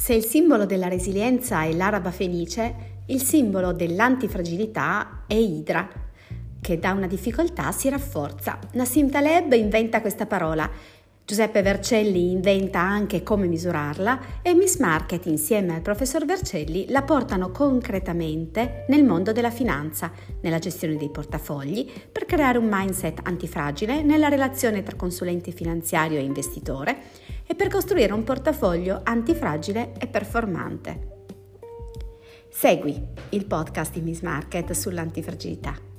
Se il simbolo della resilienza è l'araba fenice, il simbolo dell'antifragilità è Idra, che da una difficoltà si rafforza. Nassim Taleb inventa questa parola, Giuseppe Vercelli inventa anche come misurarla e Miss Market insieme al professor Vercelli la portano concretamente nel mondo della finanza, nella gestione dei portafogli, per creare un mindset antifragile nella relazione tra consulente finanziario e investitore e per costruire un portafoglio antifragile e performante. Segui il podcast di Miss Market sull'antifragilità.